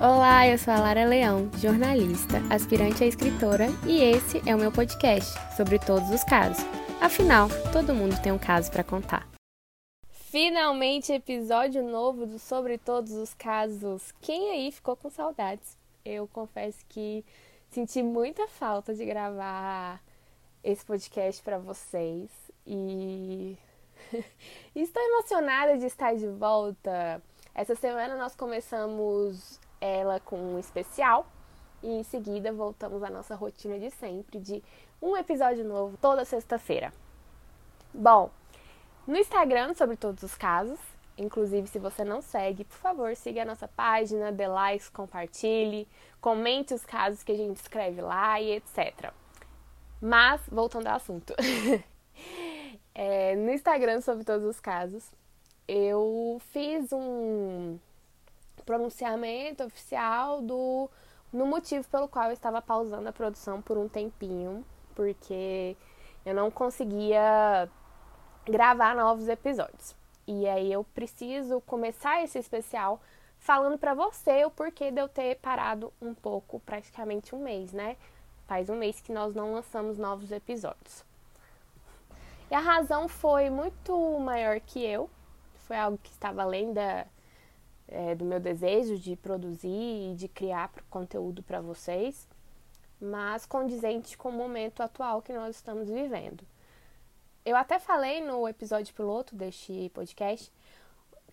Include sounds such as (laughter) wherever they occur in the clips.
Olá, eu sou a Lara Leão, jornalista, aspirante a escritora, e esse é o meu podcast sobre todos os casos. Afinal, todo mundo tem um caso para contar. Finalmente, episódio novo do Sobre Todos os Casos. Quem aí ficou com saudades? Eu confesso que senti muita falta de gravar esse podcast para vocês e (laughs) estou emocionada de estar de volta. Essa semana nós começamos ela com um especial e em seguida voltamos à nossa rotina de sempre de um episódio novo toda sexta-feira. Bom, no Instagram sobre todos os casos, inclusive se você não segue, por favor, siga a nossa página, dê likes, compartilhe, comente os casos que a gente escreve lá e etc. Mas, voltando ao assunto. (laughs) é, no Instagram sobre todos os casos, eu fiz um pronunciamento oficial do no motivo pelo qual eu estava pausando a produção por um tempinho, porque eu não conseguia gravar novos episódios. E aí eu preciso começar esse especial falando para você o porquê de eu ter parado um pouco, praticamente um mês, né? Faz um mês que nós não lançamos novos episódios. E a razão foi muito maior que eu, foi algo que estava além da, é, do meu desejo de produzir e de criar conteúdo para vocês, mas condizente com o momento atual que nós estamos vivendo. Eu até falei no episódio piloto deste podcast.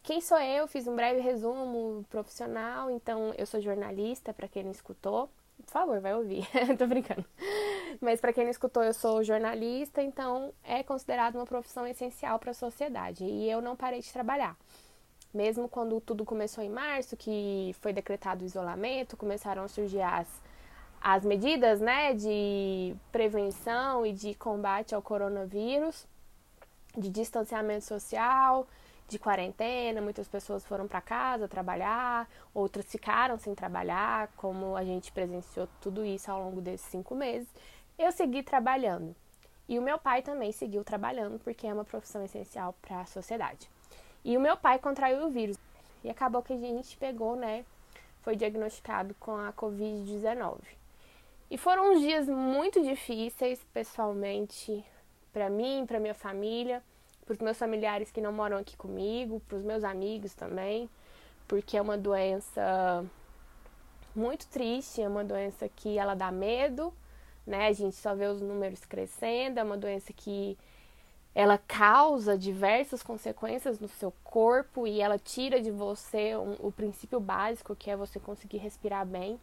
Quem sou eu? Fiz um breve resumo profissional. Então, eu sou jornalista, para quem não escutou. Por favor, vai ouvir. (laughs) Tô brincando. Mas para quem não escutou, eu sou jornalista, então é considerado uma profissão essencial para a sociedade. E eu não parei de trabalhar. Mesmo quando tudo começou em março, que foi decretado o isolamento, começaram a surgir as, as medidas né, de prevenção e de combate ao coronavírus, de distanciamento social, de quarentena, muitas pessoas foram para casa trabalhar, outras ficaram sem trabalhar, como a gente presenciou tudo isso ao longo desses cinco meses eu segui trabalhando. E o meu pai também seguiu trabalhando, porque é uma profissão essencial para a sociedade. E o meu pai contraiu o vírus. E acabou que a gente pegou, né? Foi diagnosticado com a Covid-19. E foram uns dias muito difíceis, pessoalmente, para mim, para minha família, para os meus familiares que não moram aqui comigo, para os meus amigos também, porque é uma doença muito triste, é uma doença que ela dá medo, né? A gente só vê os números crescendo, é uma doença que ela causa diversas consequências no seu corpo e ela tira de você um, o princípio básico que é você conseguir respirar bem.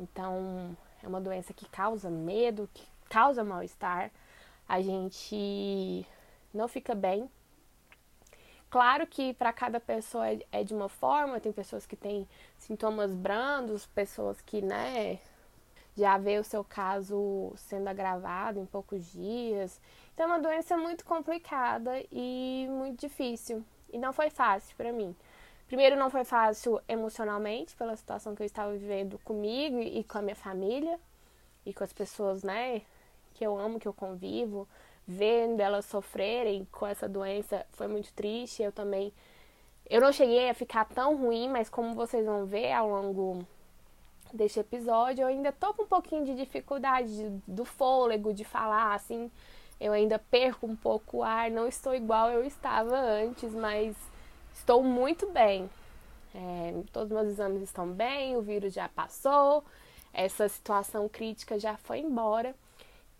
Então, é uma doença que causa medo, que causa mal-estar. A gente não fica bem. Claro que para cada pessoa é, é de uma forma, tem pessoas que têm sintomas brandos, pessoas que, né, já vê o seu caso sendo agravado em poucos dias. Então é uma doença muito complicada e muito difícil. E não foi fácil para mim. Primeiro não foi fácil emocionalmente pela situação que eu estava vivendo comigo e com a minha família e com as pessoas, né, que eu amo, que eu convivo, vendo elas sofrerem com essa doença foi muito triste. Eu também eu não cheguei a ficar tão ruim, mas como vocês vão ver ao longo deste episódio, eu ainda tô com um pouquinho de dificuldade do fôlego, de falar, assim, eu ainda perco um pouco o ar, não estou igual eu estava antes, mas estou muito bem. É, todos os meus exames estão bem, o vírus já passou, essa situação crítica já foi embora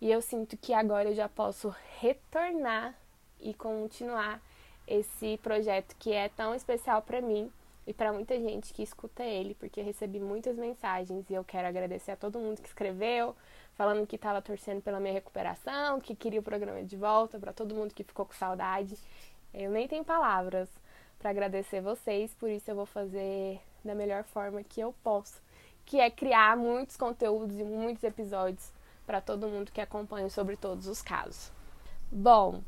e eu sinto que agora eu já posso retornar e continuar esse projeto que é tão especial para mim e para muita gente que escuta ele, porque recebi muitas mensagens e eu quero agradecer a todo mundo que escreveu, falando que estava torcendo pela minha recuperação, que queria o programa de volta, para todo mundo que ficou com saudade. Eu nem tenho palavras para agradecer vocês, por isso eu vou fazer da melhor forma que eu posso, que é criar muitos conteúdos e muitos episódios para todo mundo que acompanha sobre todos os casos. Bom,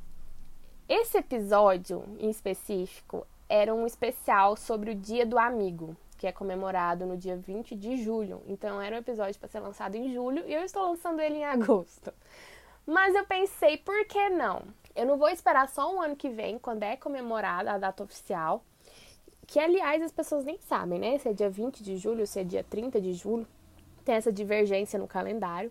esse episódio em específico era um especial sobre o Dia do Amigo, que é comemorado no dia 20 de julho. Então era um episódio para ser lançado em julho e eu estou lançando ele em agosto. Mas eu pensei, por que não? Eu não vou esperar só um ano que vem, quando é comemorada a data oficial, que aliás as pessoas nem sabem, né? Se é dia 20 de julho, se é dia 30 de julho, tem essa divergência no calendário.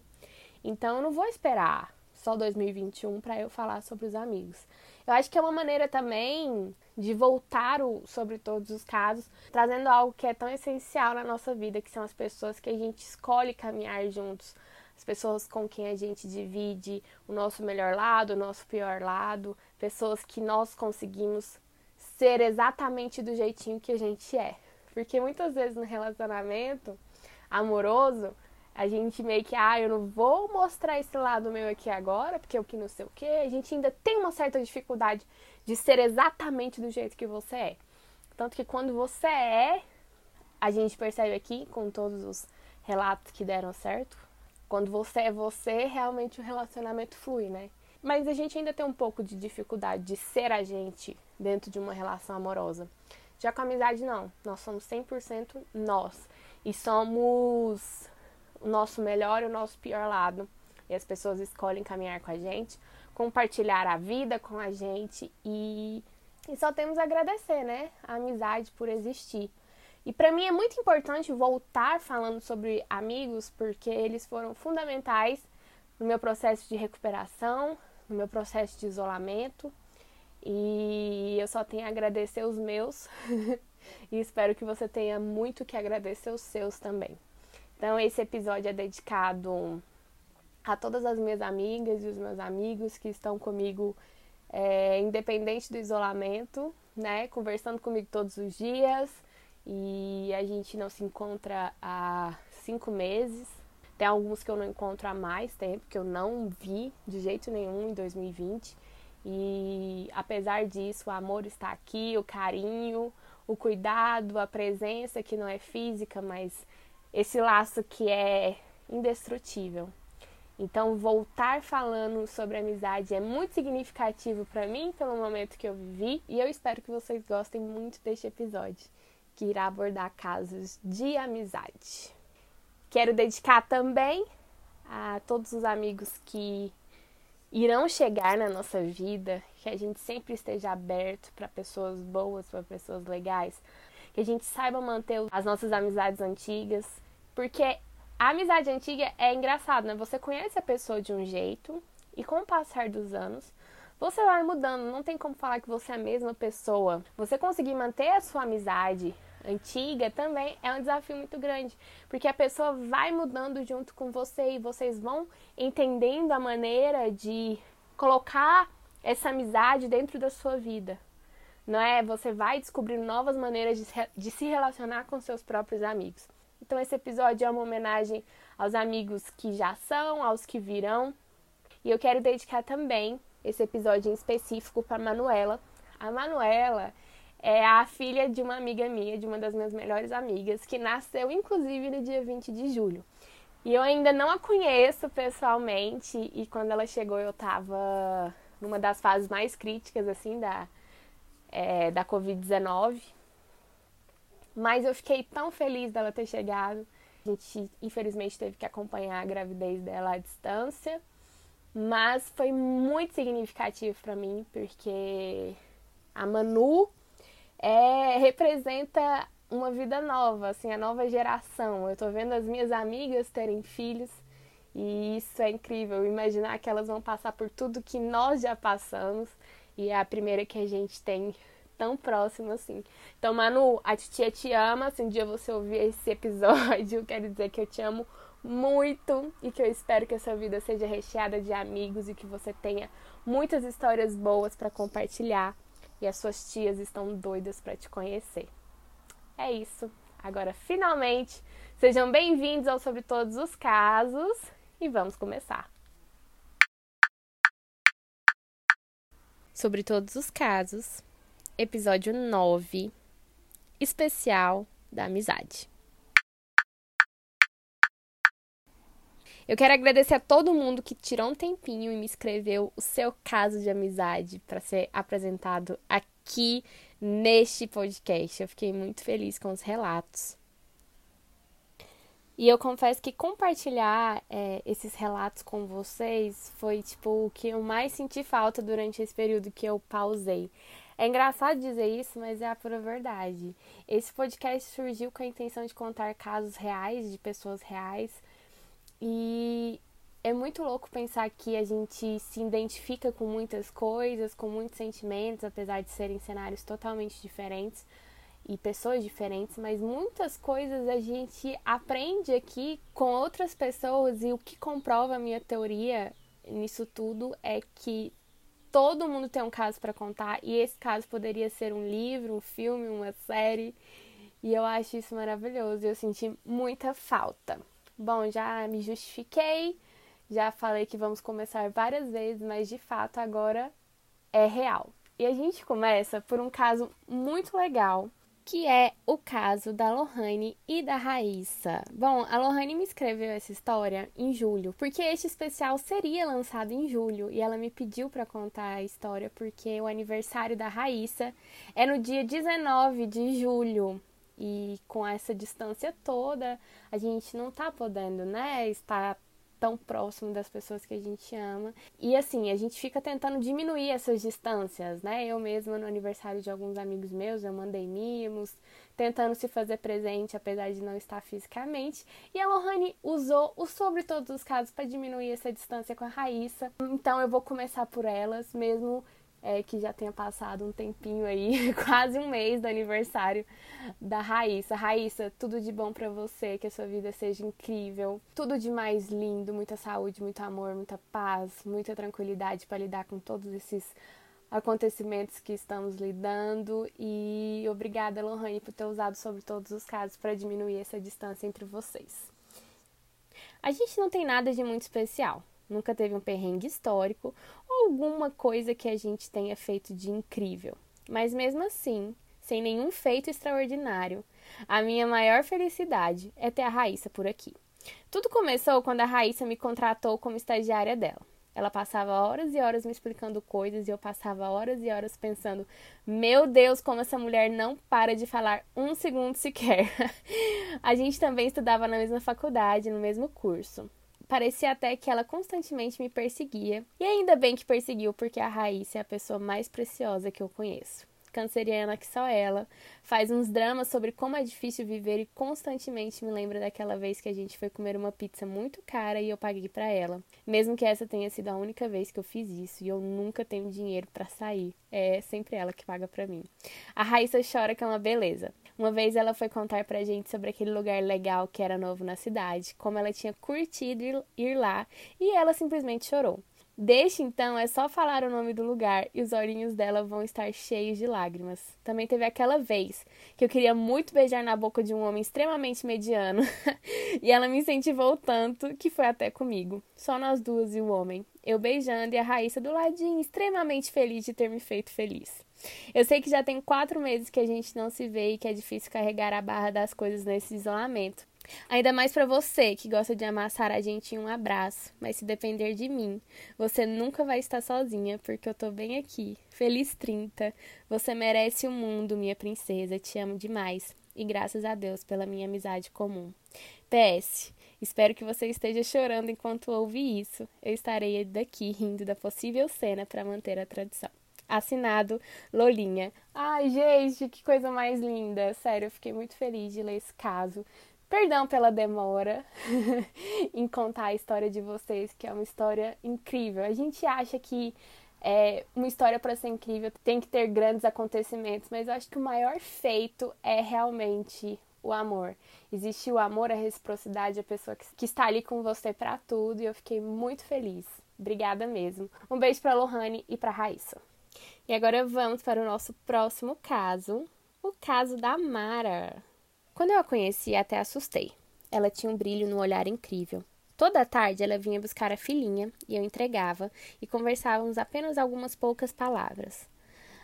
Então eu não vou esperar só 2021 para eu falar sobre os amigos. Eu acho que é uma maneira também de voltar o, sobre todos os casos, trazendo algo que é tão essencial na nossa vida, que são as pessoas que a gente escolhe caminhar juntos, as pessoas com quem a gente divide o nosso melhor lado, o nosso pior lado, pessoas que nós conseguimos ser exatamente do jeitinho que a gente é. Porque muitas vezes no relacionamento amoroso, a gente meio que, ah, eu não vou mostrar esse lado meu aqui agora, porque eu que não sei o quê. A gente ainda tem uma certa dificuldade de ser exatamente do jeito que você é. Tanto que quando você é, a gente percebe aqui com todos os relatos que deram certo, quando você é você, realmente o relacionamento flui, né? Mas a gente ainda tem um pouco de dificuldade de ser a gente dentro de uma relação amorosa. Já com a amizade, não. Nós somos 100% nós. E somos o nosso melhor e o nosso pior lado. E as pessoas escolhem caminhar com a gente, compartilhar a vida com a gente e, e só temos a agradecer, né? A amizade por existir. E para mim é muito importante voltar falando sobre amigos, porque eles foram fundamentais no meu processo de recuperação, no meu processo de isolamento. E eu só tenho a agradecer os meus (laughs) e espero que você tenha muito que agradecer os seus também. Então, esse episódio é dedicado a todas as minhas amigas e os meus amigos que estão comigo, é, independente do isolamento, né? Conversando comigo todos os dias e a gente não se encontra há cinco meses. Tem alguns que eu não encontro há mais tempo, que eu não vi de jeito nenhum em 2020. E apesar disso, o amor está aqui, o carinho, o cuidado, a presença que não é física, mas esse laço que é indestrutível. Então, voltar falando sobre amizade é muito significativo para mim pelo momento que eu vivi e eu espero que vocês gostem muito deste episódio que irá abordar casos de amizade. Quero dedicar também a todos os amigos que irão chegar na nossa vida, que a gente sempre esteja aberto para pessoas boas, para pessoas legais, que a gente saiba manter as nossas amizades antigas, porque a amizade antiga é engraçado, né? Você conhece a pessoa de um jeito e com o passar dos anos, você vai mudando, não tem como falar que você é a mesma pessoa. Você conseguir manter a sua amizade antiga também é um desafio muito grande, porque a pessoa vai mudando junto com você e vocês vão entendendo a maneira de colocar essa amizade dentro da sua vida. Não é? Você vai descobrindo novas maneiras de, de se relacionar com seus próprios amigos. Então esse episódio é uma homenagem aos amigos que já são, aos que virão. E eu quero dedicar também esse episódio em específico para Manuela. A Manuela é a filha de uma amiga minha, de uma das minhas melhores amigas, que nasceu inclusive no dia 20 de julho. E eu ainda não a conheço pessoalmente, e quando ela chegou eu estava numa das fases mais críticas, assim, da, é, da Covid-19. Mas eu fiquei tão feliz dela ter chegado. A gente, infelizmente, teve que acompanhar a gravidez dela à distância. Mas foi muito significativo para mim, porque a Manu é, representa uma vida nova, assim, a nova geração. Eu tô vendo as minhas amigas terem filhos e isso é incrível. Imaginar que elas vão passar por tudo que nós já passamos e é a primeira que a gente tem tão próximo assim. Então, Manu, a titia te ama. Se um dia você ouvir esse episódio, (laughs) quero dizer que eu te amo muito e que eu espero que a sua vida seja recheada de amigos e que você tenha muitas histórias boas para compartilhar e as suas tias estão doidas para te conhecer. É isso. Agora, finalmente, sejam bem-vindos ao Sobre Todos os Casos e vamos começar. Sobre Todos os Casos, episódio 9, especial da amizade. Eu quero agradecer a todo mundo que tirou um tempinho e me escreveu o seu caso de amizade para ser apresentado aqui neste podcast. Eu fiquei muito feliz com os relatos. E eu confesso que compartilhar é, esses relatos com vocês foi tipo o que eu mais senti falta durante esse período que eu pausei. É engraçado dizer isso, mas é a pura verdade. Esse podcast surgiu com a intenção de contar casos reais de pessoas reais e é muito louco pensar que a gente se identifica com muitas coisas, com muitos sentimentos, apesar de serem cenários totalmente diferentes e pessoas diferentes, mas muitas coisas a gente aprende aqui com outras pessoas e o que comprova a minha teoria nisso tudo é que todo mundo tem um caso para contar e esse caso poderia ser um livro, um filme, uma série. E eu acho isso maravilhoso. Eu senti muita falta. Bom, já me justifiquei, já falei que vamos começar várias vezes, mas de fato agora é real. E a gente começa por um caso muito legal que é o caso da Lohane e da Raíssa. Bom, a Lohane me escreveu essa história em julho, porque este especial seria lançado em julho e ela me pediu para contar a história porque o aniversário da Raíssa é no dia 19 de julho. E com essa distância toda, a gente não tá podendo, né, estar tão próximo das pessoas que a gente ama. E assim, a gente fica tentando diminuir essas distâncias, né? Eu mesma, no aniversário de alguns amigos meus, eu mandei mimos, tentando se fazer presente, apesar de não estar fisicamente. E a Lohane usou o sobre todos os casos para diminuir essa distância com a Raíssa. Então eu vou começar por elas, mesmo é, que já tenha passado um tempinho aí, (laughs) quase um mês do aniversário da Raíssa. Raíssa, tudo de bom para você, que a sua vida seja incrível, tudo de mais lindo, muita saúde, muito amor, muita paz, muita tranquilidade para lidar com todos esses acontecimentos que estamos lidando e obrigada, Lohane, por ter usado sobre todos os casos para diminuir essa distância entre vocês. A gente não tem nada de muito especial, nunca teve um perrengue histórico alguma coisa que a gente tenha feito de incrível. Mas mesmo assim, sem nenhum feito extraordinário, a minha maior felicidade é ter a Raíssa por aqui. Tudo começou quando a Raíssa me contratou como estagiária dela. Ela passava horas e horas me explicando coisas e eu passava horas e horas pensando: meu Deus, como essa mulher não para de falar um segundo sequer. (laughs) a gente também estudava na mesma faculdade, no mesmo curso. Parecia até que ela constantemente me perseguia. E ainda bem que perseguiu, porque a Raíssa é a pessoa mais preciosa que eu conheço. Canceriana que só ela, faz uns dramas sobre como é difícil viver e constantemente me lembra daquela vez que a gente foi comer uma pizza muito cara e eu paguei para ela. Mesmo que essa tenha sido a única vez que eu fiz isso e eu nunca tenho dinheiro para sair, é sempre ela que paga para mim. A Raíssa chora que é uma beleza. Uma vez ela foi contar pra gente sobre aquele lugar legal que era novo na cidade, como ela tinha curtido ir lá e ela simplesmente chorou. Desde então é só falar o nome do lugar e os olhinhos dela vão estar cheios de lágrimas. Também teve aquela vez que eu queria muito beijar na boca de um homem extremamente mediano (laughs) e ela me incentivou tanto que foi até comigo. Só nós duas e o homem. Eu beijando e a Raíssa do ladinho, extremamente feliz de ter me feito feliz. Eu sei que já tem quatro meses que a gente não se vê e que é difícil carregar a barra das coisas nesse isolamento. Ainda mais para você que gosta de amassar a gente em um abraço, mas se depender de mim, você nunca vai estar sozinha, porque eu tô bem aqui. Feliz 30. Você merece o mundo, minha princesa. Te amo demais. E graças a Deus pela minha amizade comum. PS. Espero que você esteja chorando enquanto ouve isso. Eu estarei daqui rindo da possível cena para manter a tradição. Assinado Lolinha. Ai, gente, que coisa mais linda. Sério, eu fiquei muito feliz de ler esse caso. Perdão pela demora (laughs) em contar a história de vocês, que é uma história incrível. A gente acha que é, uma história para ser incrível tem que ter grandes acontecimentos, mas eu acho que o maior feito é realmente o amor. Existe o amor, a reciprocidade, a pessoa que, que está ali com você para tudo, e eu fiquei muito feliz. Obrigada mesmo. Um beijo para Lohane e para Raíssa. E agora vamos para o nosso próximo caso, o caso da Mara. Quando eu a conheci, até assustei. Ela tinha um brilho no olhar incrível. Toda tarde ela vinha buscar a filhinha e eu entregava e conversávamos apenas algumas poucas palavras.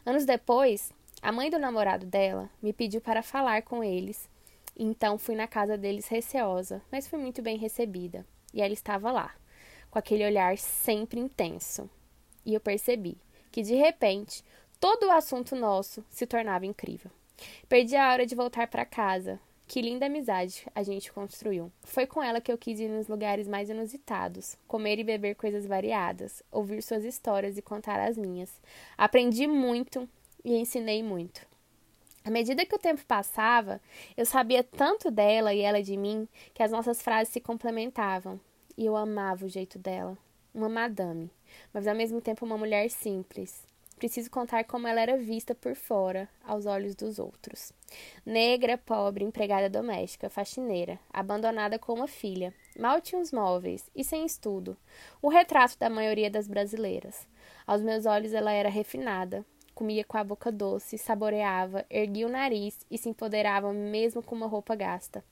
Anos depois, a mãe do namorado dela me pediu para falar com eles, então fui na casa deles receosa, mas fui muito bem recebida. E ela estava lá, com aquele olhar sempre intenso. E eu percebi que de repente todo o assunto nosso se tornava incrível. Perdi a hora de voltar para casa. Que linda amizade a gente construiu. Foi com ela que eu quis ir nos lugares mais inusitados, comer e beber coisas variadas, ouvir suas histórias e contar as minhas. Aprendi muito e ensinei muito. À medida que o tempo passava, eu sabia tanto dela e ela de mim que as nossas frases se complementavam. E eu amava o jeito dela. Uma madame, mas ao mesmo tempo uma mulher simples. Preciso contar como ela era vista por fora, aos olhos dos outros. Negra, pobre, empregada doméstica, faxineira, abandonada com uma filha, mal tinha os móveis e sem estudo. O retrato da maioria das brasileiras. Aos meus olhos ela era refinada, comia com a boca doce, saboreava, erguia o nariz e se empoderava mesmo com uma roupa gasta.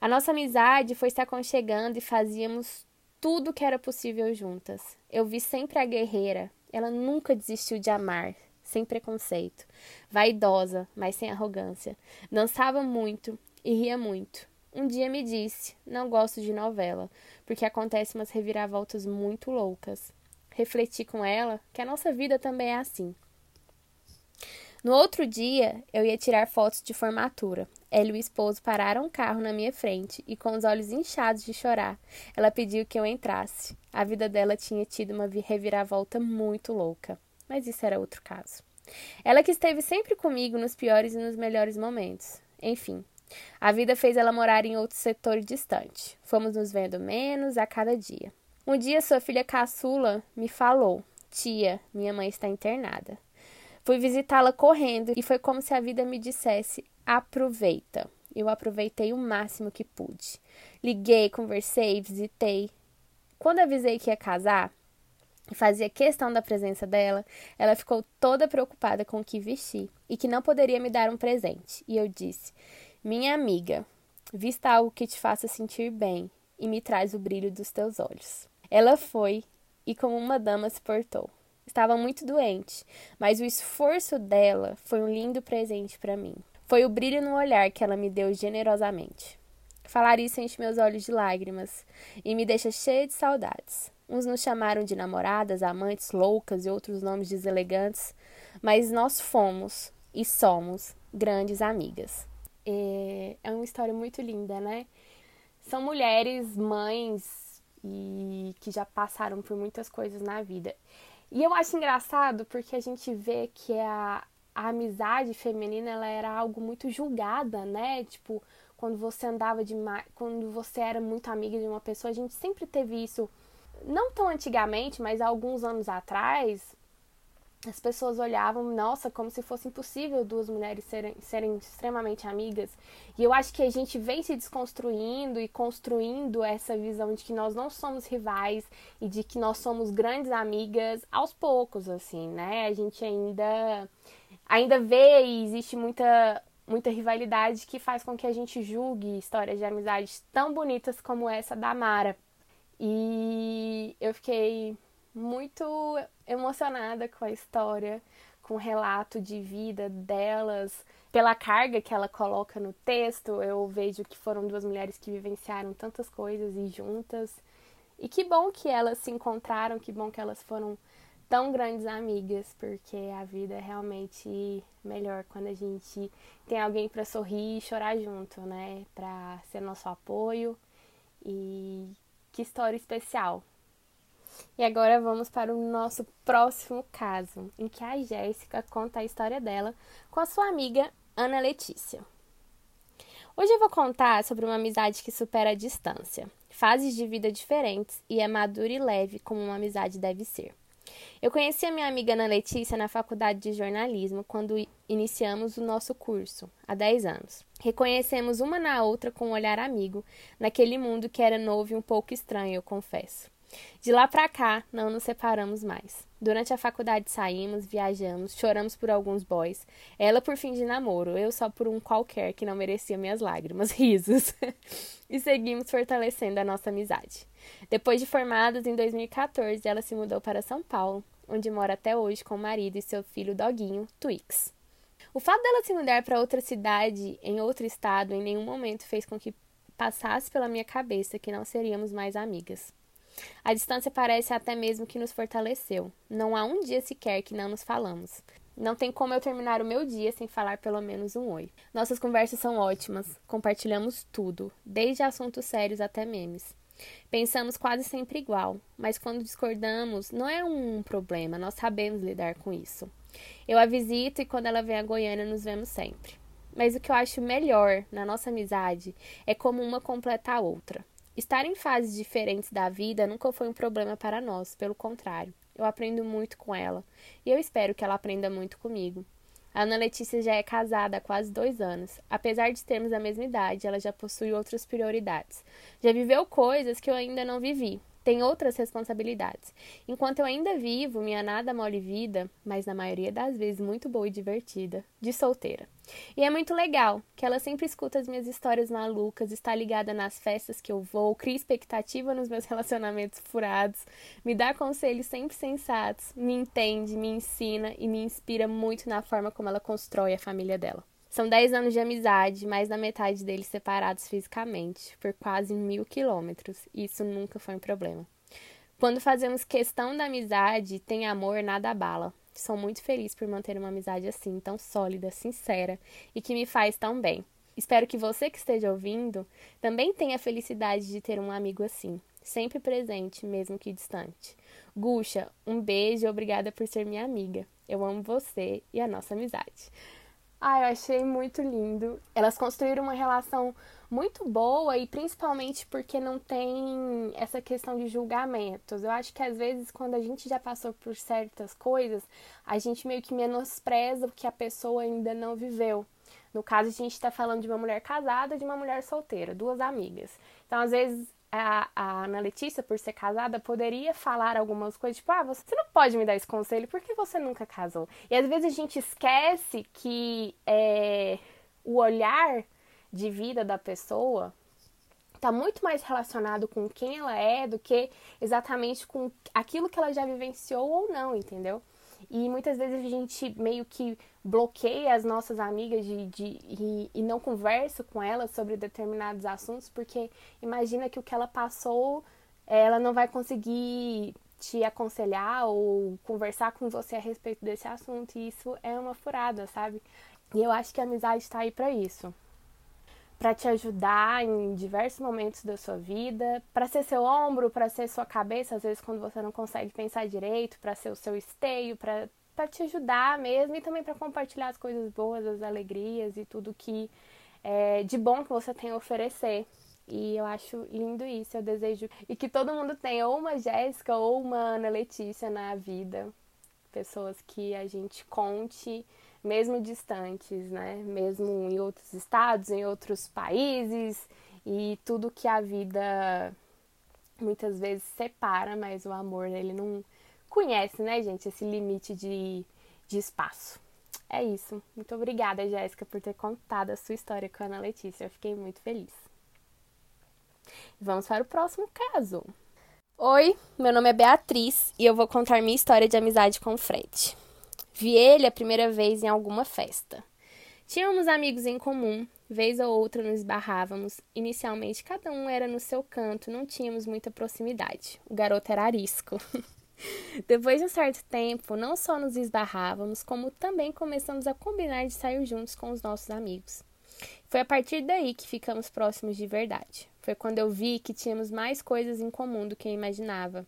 A nossa amizade foi se aconchegando e fazíamos tudo que era possível juntas. Eu vi sempre a guerreira, ela nunca desistiu de amar, sem preconceito. Vaidosa, mas sem arrogância. Dançava muito e ria muito. Um dia me disse: Não gosto de novela, porque acontecem umas reviravoltas muito loucas. Refleti com ela que a nossa vida também é assim. No outro dia, eu ia tirar fotos de formatura. Ela e o esposo pararam um carro na minha frente e, com os olhos inchados de chorar, ela pediu que eu entrasse. A vida dela tinha tido uma reviravolta muito louca, mas isso era outro caso. Ela que esteve sempre comigo nos piores e nos melhores momentos. Enfim, a vida fez ela morar em outro setor distante. Fomos nos vendo menos a cada dia. Um dia, sua filha caçula me falou: Tia, minha mãe está internada. Fui visitá-la correndo e foi como se a vida me dissesse: aproveita. Eu aproveitei o máximo que pude. Liguei, conversei, visitei. Quando avisei que ia casar e fazia questão da presença dela, ela ficou toda preocupada com o que vestir e que não poderia me dar um presente. E eu disse: Minha amiga, vista algo que te faça sentir bem e me traz o brilho dos teus olhos. Ela foi e, como uma dama, se portou. Estava muito doente, mas o esforço dela foi um lindo presente para mim. Foi o brilho no olhar que ela me deu generosamente. Falar isso enche meus olhos de lágrimas e me deixa cheia de saudades. Uns nos chamaram de namoradas, amantes, loucas e outros nomes deselegantes, mas nós fomos e somos grandes amigas. É, é uma história muito linda, né? São mulheres, mães e que já passaram por muitas coisas na vida. E eu acho engraçado porque a gente vê que a, a amizade feminina ela era algo muito julgada, né? Tipo, quando você andava demais, quando você era muito amiga de uma pessoa, a gente sempre teve isso, não tão antigamente, mas alguns anos atrás, as pessoas olhavam, nossa, como se fosse impossível duas mulheres serem, serem extremamente amigas. E eu acho que a gente vem se desconstruindo e construindo essa visão de que nós não somos rivais e de que nós somos grandes amigas aos poucos, assim, né? A gente ainda, ainda vê e existe muita, muita rivalidade que faz com que a gente julgue histórias de amizades tão bonitas como essa da Mara. E eu fiquei muito emocionada com a história, com o relato de vida delas, pela carga que ela coloca no texto. Eu vejo que foram duas mulheres que vivenciaram tantas coisas e juntas. E que bom que elas se encontraram, que bom que elas foram tão grandes amigas, porque a vida é realmente melhor quando a gente tem alguém para sorrir e chorar junto, né? Para ser nosso apoio. E que história especial e agora vamos para o nosso próximo caso, em que a Jéssica conta a história dela com a sua amiga Ana Letícia. Hoje eu vou contar sobre uma amizade que supera a distância, fases de vida diferentes e é madura e leve como uma amizade deve ser. Eu conheci a minha amiga Ana Letícia na faculdade de jornalismo quando iniciamos o nosso curso, há 10 anos. Reconhecemos uma na outra com um olhar amigo, naquele mundo que era novo e um pouco estranho, eu confesso. De lá para cá, não nos separamos mais. Durante a faculdade saímos, viajamos, choramos por alguns boys. Ela por fim de namoro, eu só por um qualquer que não merecia minhas lágrimas, (laughs) risos. e seguimos fortalecendo a nossa amizade. Depois de formadas em 2014, ela se mudou para São Paulo, onde mora até hoje com o marido e seu filho doguinho, Twix. O fato dela se mudar para outra cidade, em outro estado, em nenhum momento fez com que passasse pela minha cabeça que não seríamos mais amigas. A distância parece até mesmo que nos fortaleceu. Não há um dia sequer que não nos falamos. Não tem como eu terminar o meu dia sem falar pelo menos um oi. Nossas conversas são ótimas, compartilhamos tudo, desde assuntos sérios até memes. Pensamos quase sempre igual, mas quando discordamos, não é um problema, nós sabemos lidar com isso. Eu a visito e quando ela vem a Goiânia nos vemos sempre. Mas o que eu acho melhor na nossa amizade é como uma completa a outra. Estar em fases diferentes da vida nunca foi um problema para nós, pelo contrário. Eu aprendo muito com ela e eu espero que ela aprenda muito comigo. A Ana Letícia já é casada há quase dois anos. Apesar de termos a mesma idade, ela já possui outras prioridades. Já viveu coisas que eu ainda não vivi, tem outras responsabilidades. Enquanto eu ainda vivo minha nada mole vida, mas na maioria das vezes muito boa e divertida, de solteira. E é muito legal que ela sempre escuta as minhas histórias malucas, está ligada nas festas que eu vou, cria expectativa nos meus (laughs) relacionamentos furados, me dá conselhos sempre sensatos, me entende, me ensina e me inspira muito na forma como ela constrói a família dela. São 10 anos de amizade, mais da metade deles separados fisicamente, por quase mil quilômetros. Isso nunca foi um problema. Quando fazemos questão da amizade, tem amor, nada abala. Sou muito feliz por manter uma amizade assim, tão sólida, sincera e que me faz tão bem. Espero que você que esteja ouvindo também tenha a felicidade de ter um amigo assim, sempre presente, mesmo que distante. Guxa, um beijo e obrigada por ser minha amiga. Eu amo você e a nossa amizade. Ah, eu achei muito lindo. Elas construíram uma relação muito boa e principalmente porque não tem essa questão de julgamentos. Eu acho que às vezes quando a gente já passou por certas coisas, a gente meio que menospreza o que a pessoa ainda não viveu. No caso, a gente está falando de uma mulher casada de uma mulher solteira, duas amigas. Então, às vezes, a, a Ana Letícia, por ser casada, poderia falar algumas coisas, tipo, ah, você não pode me dar esse conselho porque você nunca casou. E às vezes a gente esquece que é, o olhar de vida da pessoa está muito mais relacionado com quem ela é do que exatamente com aquilo que ela já vivenciou ou não, entendeu? E muitas vezes a gente meio que bloqueia as nossas amigas de, de, e, e não conversa com elas sobre determinados assuntos, porque imagina que o que ela passou, ela não vai conseguir te aconselhar ou conversar com você a respeito desse assunto. E isso é uma furada, sabe? E eu acho que a amizade está aí para isso para te ajudar em diversos momentos da sua vida, para ser seu ombro, para ser sua cabeça, às vezes quando você não consegue pensar direito, para ser o seu esteio, para te ajudar mesmo e também para compartilhar as coisas boas, as alegrias e tudo que é, de bom que você tem a oferecer. E eu acho lindo isso, eu desejo e que todo mundo tenha ou uma Jéssica ou uma Ana Letícia na vida, pessoas que a gente conte mesmo distantes, né? Mesmo em outros estados, em outros países e tudo que a vida muitas vezes separa, mas o amor ele não conhece, né, gente, esse limite de, de espaço. É isso. Muito obrigada, Jéssica, por ter contado a sua história com a Ana Letícia. Eu fiquei muito feliz. Vamos para o próximo caso. Oi, meu nome é Beatriz e eu vou contar minha história de amizade com o Fred. Vi ele a primeira vez em alguma festa. Tínhamos amigos em comum, vez ou outra nos esbarrávamos. Inicialmente, cada um era no seu canto, não tínhamos muita proximidade. O garoto era arisco. (laughs) Depois de um certo tempo, não só nos esbarrávamos, como também começamos a combinar de sair juntos com os nossos amigos. Foi a partir daí que ficamos próximos de verdade. Foi quando eu vi que tínhamos mais coisas em comum do que eu imaginava.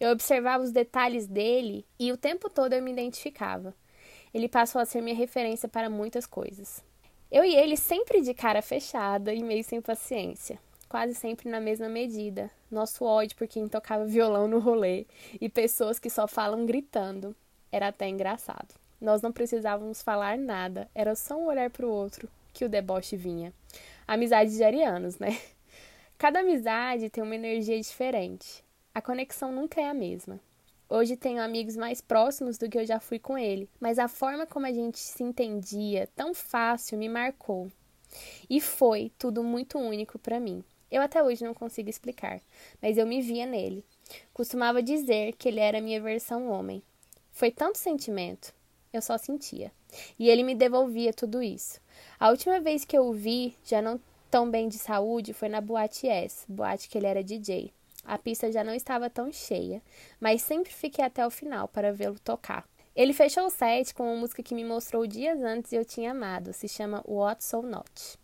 Eu observava os detalhes dele e o tempo todo eu me identificava. Ele passou a ser minha referência para muitas coisas. Eu e ele sempre de cara fechada e meio sem paciência, quase sempre na mesma medida. Nosso ódio por quem tocava violão no rolê e pessoas que só falam gritando. Era até engraçado. Nós não precisávamos falar nada, era só um olhar para o outro que o deboche vinha. Amizade de arianos, né? Cada amizade tem uma energia diferente a conexão nunca é a mesma. Hoje tenho amigos mais próximos do que eu já fui com ele, mas a forma como a gente se entendia tão fácil me marcou. E foi tudo muito único para mim. Eu até hoje não consigo explicar, mas eu me via nele. Costumava dizer que ele era minha versão homem. Foi tanto sentimento, eu só sentia. E ele me devolvia tudo isso. A última vez que eu o vi, já não tão bem de saúde, foi na Boate S, boate que ele era DJ. A pista já não estava tão cheia, mas sempre fiquei até o final para vê-lo tocar. Ele fechou o set com uma música que me mostrou dias antes e eu tinha amado, se chama What So Not.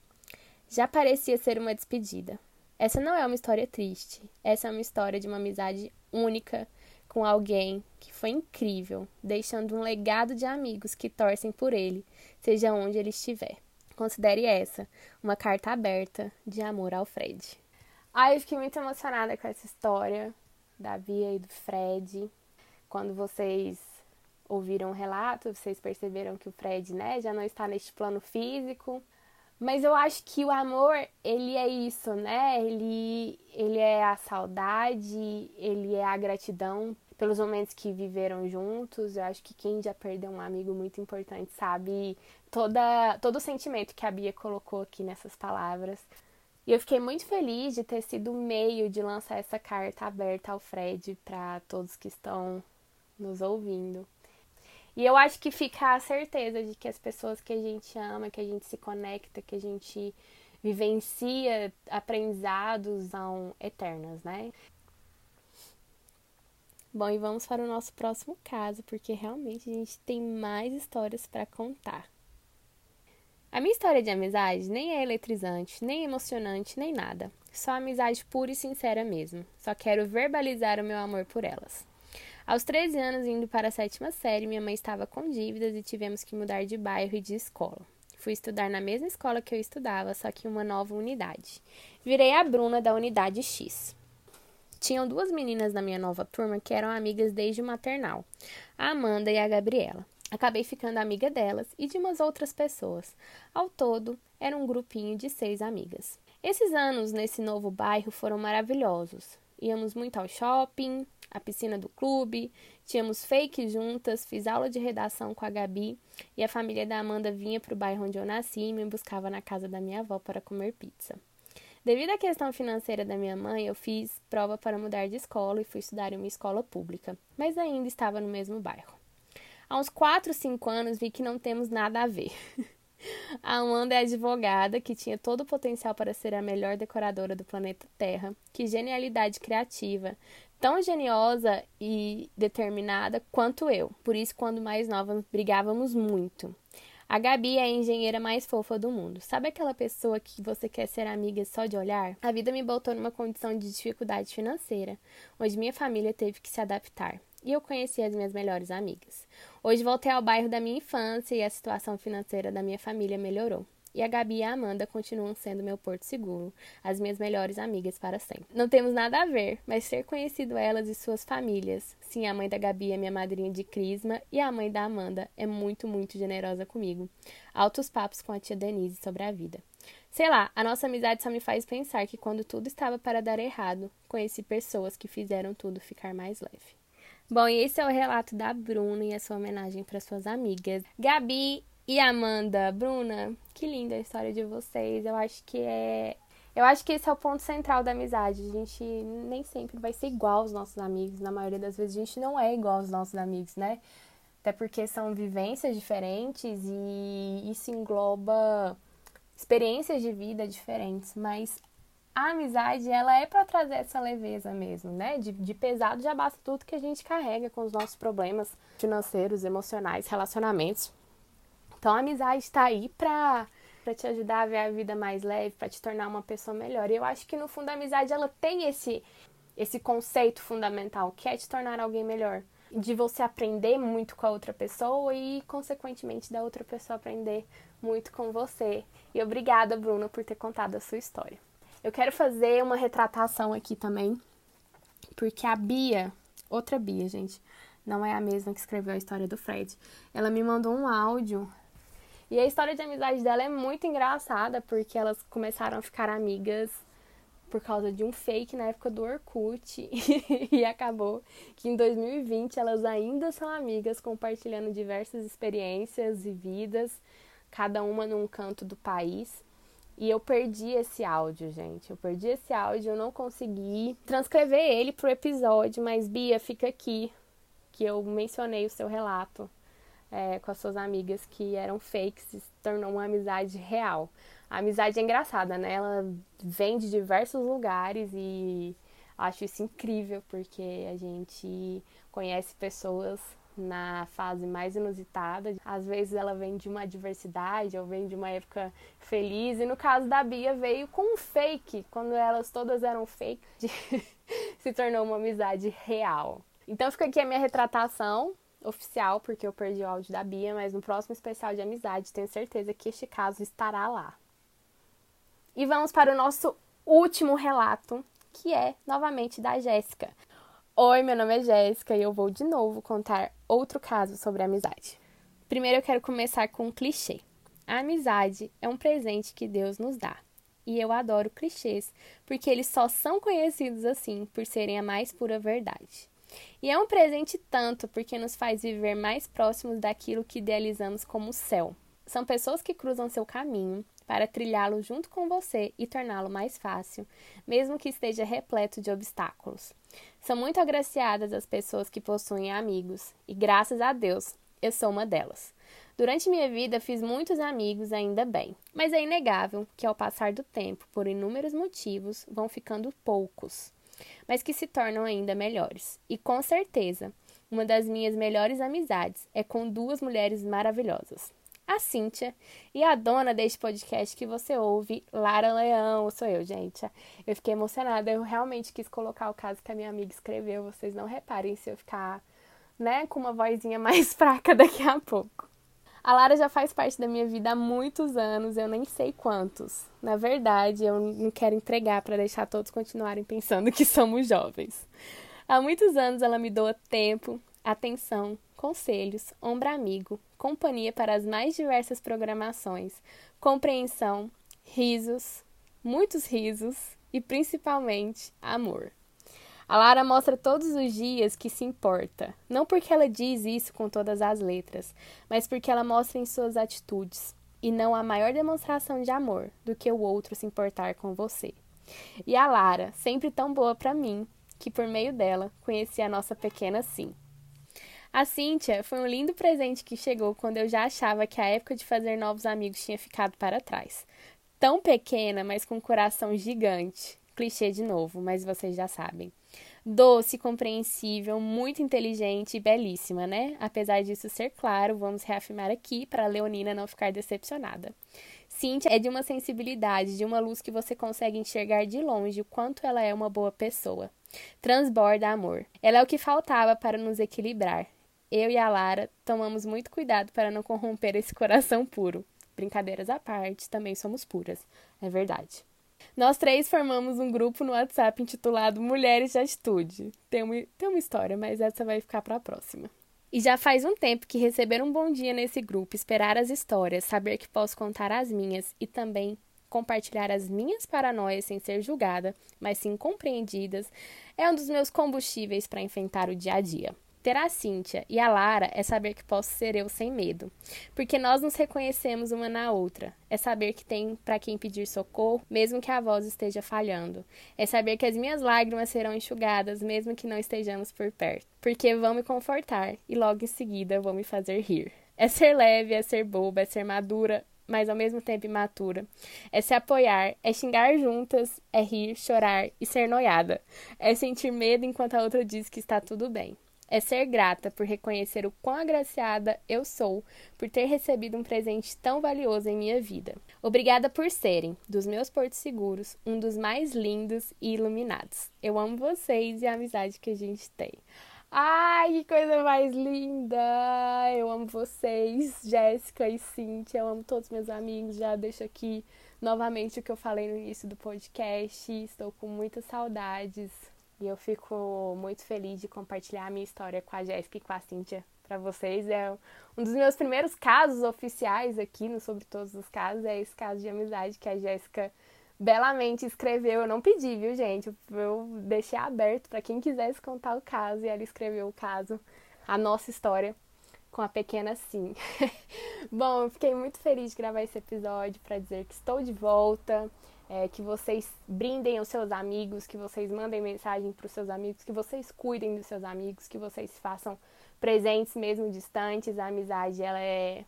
Já parecia ser uma despedida. Essa não é uma história triste, essa é uma história de uma amizade única, com alguém que foi incrível, deixando um legado de amigos que torcem por ele, seja onde ele estiver. Considere essa uma carta aberta de amor ao Fred. Ai, eu fiquei muito emocionada com essa história da Bia e do Fred. Quando vocês ouviram o relato, vocês perceberam que o Fred, né, já não está neste plano físico. Mas eu acho que o amor, ele é isso, né? Ele, ele é a saudade, ele é a gratidão pelos momentos que viveram juntos. Eu acho que quem já perdeu um amigo muito importante sabe toda, todo o sentimento que a Bia colocou aqui nessas palavras. E eu fiquei muito feliz de ter sido o meio de lançar essa carta aberta ao Fred para todos que estão nos ouvindo. E eu acho que fica a certeza de que as pessoas que a gente ama, que a gente se conecta, que a gente vivencia aprendizados são eternas, né? Bom, e vamos para o nosso próximo caso, porque realmente a gente tem mais histórias para contar. A minha história de amizade nem é eletrizante, nem emocionante, nem nada. Só amizade pura e sincera mesmo. Só quero verbalizar o meu amor por elas. Aos 13 anos, indo para a sétima série, minha mãe estava com dívidas e tivemos que mudar de bairro e de escola. Fui estudar na mesma escola que eu estudava, só que em uma nova unidade. Virei a Bruna da unidade X. Tinham duas meninas na minha nova turma que eram amigas desde o maternal, a Amanda e a Gabriela. Acabei ficando amiga delas e de umas outras pessoas. Ao todo, era um grupinho de seis amigas. Esses anos nesse novo bairro foram maravilhosos. Íamos muito ao shopping, à piscina do clube, tínhamos fake juntas, fiz aula de redação com a Gabi e a família da Amanda vinha para o bairro onde eu nasci e me buscava na casa da minha avó para comer pizza. Devido à questão financeira da minha mãe, eu fiz prova para mudar de escola e fui estudar em uma escola pública, mas ainda estava no mesmo bairro. Há uns 4, 5 anos vi que não temos nada a ver. (laughs) A Amanda é advogada que tinha todo o potencial para ser a melhor decoradora do planeta Terra. Que genialidade criativa, tão geniosa e determinada quanto eu. Por isso, quando mais novas, brigávamos muito. A Gabi é a engenheira mais fofa do mundo. Sabe aquela pessoa que você quer ser amiga só de olhar? A vida me botou numa condição de dificuldade financeira, onde minha família teve que se adaptar e eu conheci as minhas melhores amigas. Hoje voltei ao bairro da minha infância e a situação financeira da minha família melhorou. E a Gabi e a Amanda continuam sendo meu porto seguro, as minhas melhores amigas para sempre. Não temos nada a ver, mas ter conhecido elas e suas famílias. Sim, a mãe da Gabi é minha madrinha de crisma e a mãe da Amanda é muito, muito generosa comigo. Altos papos com a tia Denise sobre a vida. Sei lá, a nossa amizade só me faz pensar que quando tudo estava para dar errado, conheci pessoas que fizeram tudo ficar mais leve. Bom, esse é o relato da Bruna e a sua homenagem para suas amigas. Gabi e Amanda, Bruna, que linda a história de vocês. Eu acho que é eu acho que esse é o ponto central da amizade. A gente nem sempre vai ser igual aos nossos amigos. Na maioria das vezes a gente não é igual aos nossos amigos, né? Até porque são vivências diferentes e isso engloba experiências de vida diferentes. Mas a amizade, ela é para trazer essa leveza mesmo, né? De, de pesado já basta tudo que a gente carrega com os nossos problemas financeiros, emocionais, relacionamentos. Então a amizade está aí para te ajudar a ver a vida mais leve, para te tornar uma pessoa melhor. E eu acho que no fundo a amizade ela tem esse esse conceito fundamental, que é te tornar alguém melhor, de você aprender muito com a outra pessoa e consequentemente da outra pessoa aprender muito com você. E obrigada, Bruna, por ter contado a sua história. Eu quero fazer uma retratação aqui também, porque a Bia, outra Bia, gente, não é a mesma que escreveu a história do Fred. Ela me mandou um áudio e a história de amizade dela é muito engraçada, porque elas começaram a ficar amigas por causa de um fake na época do Orkut. (laughs) e acabou que em 2020 elas ainda são amigas, compartilhando diversas experiências e vidas, cada uma num canto do país. E eu perdi esse áudio, gente. Eu perdi esse áudio, eu não consegui transcrever ele pro episódio, mas Bia, fica aqui que eu mencionei o seu relato é, com as suas amigas que eram fakes se tornou uma amizade real. A amizade é engraçada, né? Ela vem de diversos lugares e acho isso incrível porque a gente conhece pessoas na fase mais inusitada. Às vezes ela vem de uma diversidade ou vem de uma época feliz. E no caso da Bia veio com um fake, quando elas todas eram fake, (laughs) se tornou uma amizade real. Então fica aqui a minha retratação oficial, porque eu perdi o áudio da Bia, mas no próximo especial de amizade tenho certeza que este caso estará lá. E vamos para o nosso último relato, que é novamente da Jéssica. Oi, meu nome é Jéssica e eu vou de novo contar outro caso sobre amizade. Primeiro eu quero começar com um clichê. A amizade é um presente que Deus nos dá. E eu adoro clichês, porque eles só são conhecidos assim por serem a mais pura verdade. E é um presente tanto porque nos faz viver mais próximos daquilo que idealizamos como o céu. São pessoas que cruzam seu caminho para trilhá-lo junto com você e torná-lo mais fácil, mesmo que esteja repleto de obstáculos. São muito agraciadas as pessoas que possuem amigos, e graças a Deus, eu sou uma delas. Durante minha vida fiz muitos amigos, ainda bem, mas é inegável que ao passar do tempo, por inúmeros motivos, vão ficando poucos mas que se tornam ainda melhores. E com certeza, uma das minhas melhores amizades é com duas mulheres maravilhosas. A Cíntia e a dona deste podcast que você ouve, Lara Leão, sou eu, gente. Eu fiquei emocionada, eu realmente quis colocar o caso que a minha amiga escreveu. Vocês não reparem se eu ficar, né, com uma vozinha (laughs) mais fraca daqui a pouco. A Lara já faz parte da minha vida há muitos anos, eu nem sei quantos. Na verdade, eu não quero entregar para deixar todos continuarem pensando que somos jovens. Há muitos anos ela me doa tempo, atenção, conselhos, ombro amigo, companhia para as mais diversas programações, compreensão, risos, muitos risos e principalmente amor. A Lara mostra todos os dias que se importa, não porque ela diz isso com todas as letras, mas porque ela mostra em suas atitudes, e não há maior demonstração de amor do que o outro se importar com você. E a Lara, sempre tão boa para mim, que por meio dela conheci a nossa pequena Sim. A Cíntia foi um lindo presente que chegou quando eu já achava que a época de fazer novos amigos tinha ficado para trás. Tão pequena, mas com um coração gigante. Clichê de novo, mas vocês já sabem doce, compreensível, muito inteligente e belíssima, né? Apesar disso ser claro, vamos reafirmar aqui para a Leonina não ficar decepcionada. Cíntia é de uma sensibilidade, de uma luz que você consegue enxergar de longe o quanto ela é uma boa pessoa. Transborda amor. Ela é o que faltava para nos equilibrar. Eu e a Lara tomamos muito cuidado para não corromper esse coração puro. Brincadeiras à parte, também somos puras, é verdade. Nós três formamos um grupo no WhatsApp intitulado Mulheres de Atitude. Tem uma, tem uma história, mas essa vai ficar para a próxima. E já faz um tempo que receber um bom dia nesse grupo, esperar as histórias, saber que posso contar as minhas e também compartilhar as minhas paranoias sem ser julgada, mas sim compreendidas, é um dos meus combustíveis para enfrentar o dia a dia. Ter a Cíntia e a Lara é saber que posso ser eu sem medo, porque nós nos reconhecemos uma na outra. É saber que tem para quem pedir socorro, mesmo que a voz esteja falhando. É saber que as minhas lágrimas serão enxugadas, mesmo que não estejamos por perto, porque vão me confortar e logo em seguida vão me fazer rir. É ser leve, é ser boba, é ser madura, mas ao mesmo tempo imatura. É se apoiar, é xingar juntas, é rir, chorar e ser noiada. É sentir medo enquanto a outra diz que está tudo bem é ser grata por reconhecer o quão agraciada eu sou por ter recebido um presente tão valioso em minha vida. Obrigada por serem, dos meus portos seguros, um dos mais lindos e iluminados. Eu amo vocês e a amizade que a gente tem. Ai, que coisa mais linda! Eu amo vocês, Jéssica e Cintia. Eu amo todos meus amigos. Já deixo aqui novamente o que eu falei no início do podcast. Estou com muitas saudades e eu fico muito feliz de compartilhar a minha história com a Jéssica e com a Cíntia para vocês. É um dos meus primeiros casos oficiais aqui no Sobre Todos os Casos, é esse caso de amizade que a Jéssica belamente escreveu. Eu não pedi, viu, gente? Eu deixei aberto para quem quisesse contar o caso e ela escreveu o caso, a nossa história com a pequena Sim. (laughs) Bom, eu fiquei muito feliz de gravar esse episódio para dizer que estou de volta é, que vocês brindem os seus amigos, que vocês mandem mensagem para os seus amigos, que vocês cuidem dos seus amigos, que vocês façam presentes mesmo distantes. A amizade ela é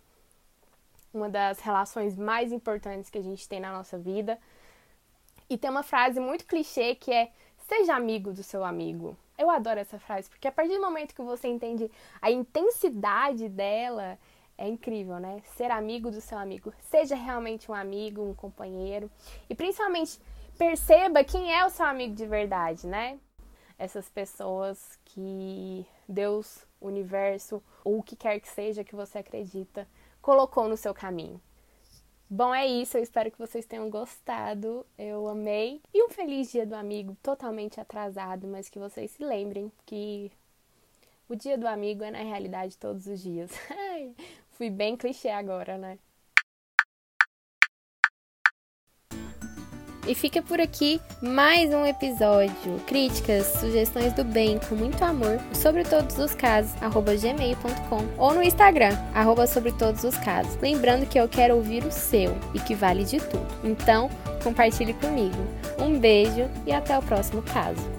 uma das relações mais importantes que a gente tem na nossa vida. E tem uma frase muito clichê que é: seja amigo do seu amigo. Eu adoro essa frase, porque a partir do momento que você entende a intensidade dela, é incrível, né? Ser amigo do seu amigo. Seja realmente um amigo, um companheiro. E principalmente, perceba quem é o seu amigo de verdade, né? essas pessoas que Deus, o universo ou o que quer que seja que você acredita colocou no seu caminho. Bom, é isso. Eu espero que vocês tenham gostado. Eu amei. E um feliz dia do amigo totalmente atrasado, mas que vocês se lembrem que o dia do amigo é na realidade todos os dias. (laughs) Fui bem clichê agora, né? E fica por aqui mais um episódio. Críticas, sugestões do bem com muito amor sobre todos os casos, arroba gmail.com ou no Instagram, arroba sobre todos os casos. Lembrando que eu quero ouvir o seu e que vale de tudo. Então, compartilhe comigo. Um beijo e até o próximo caso.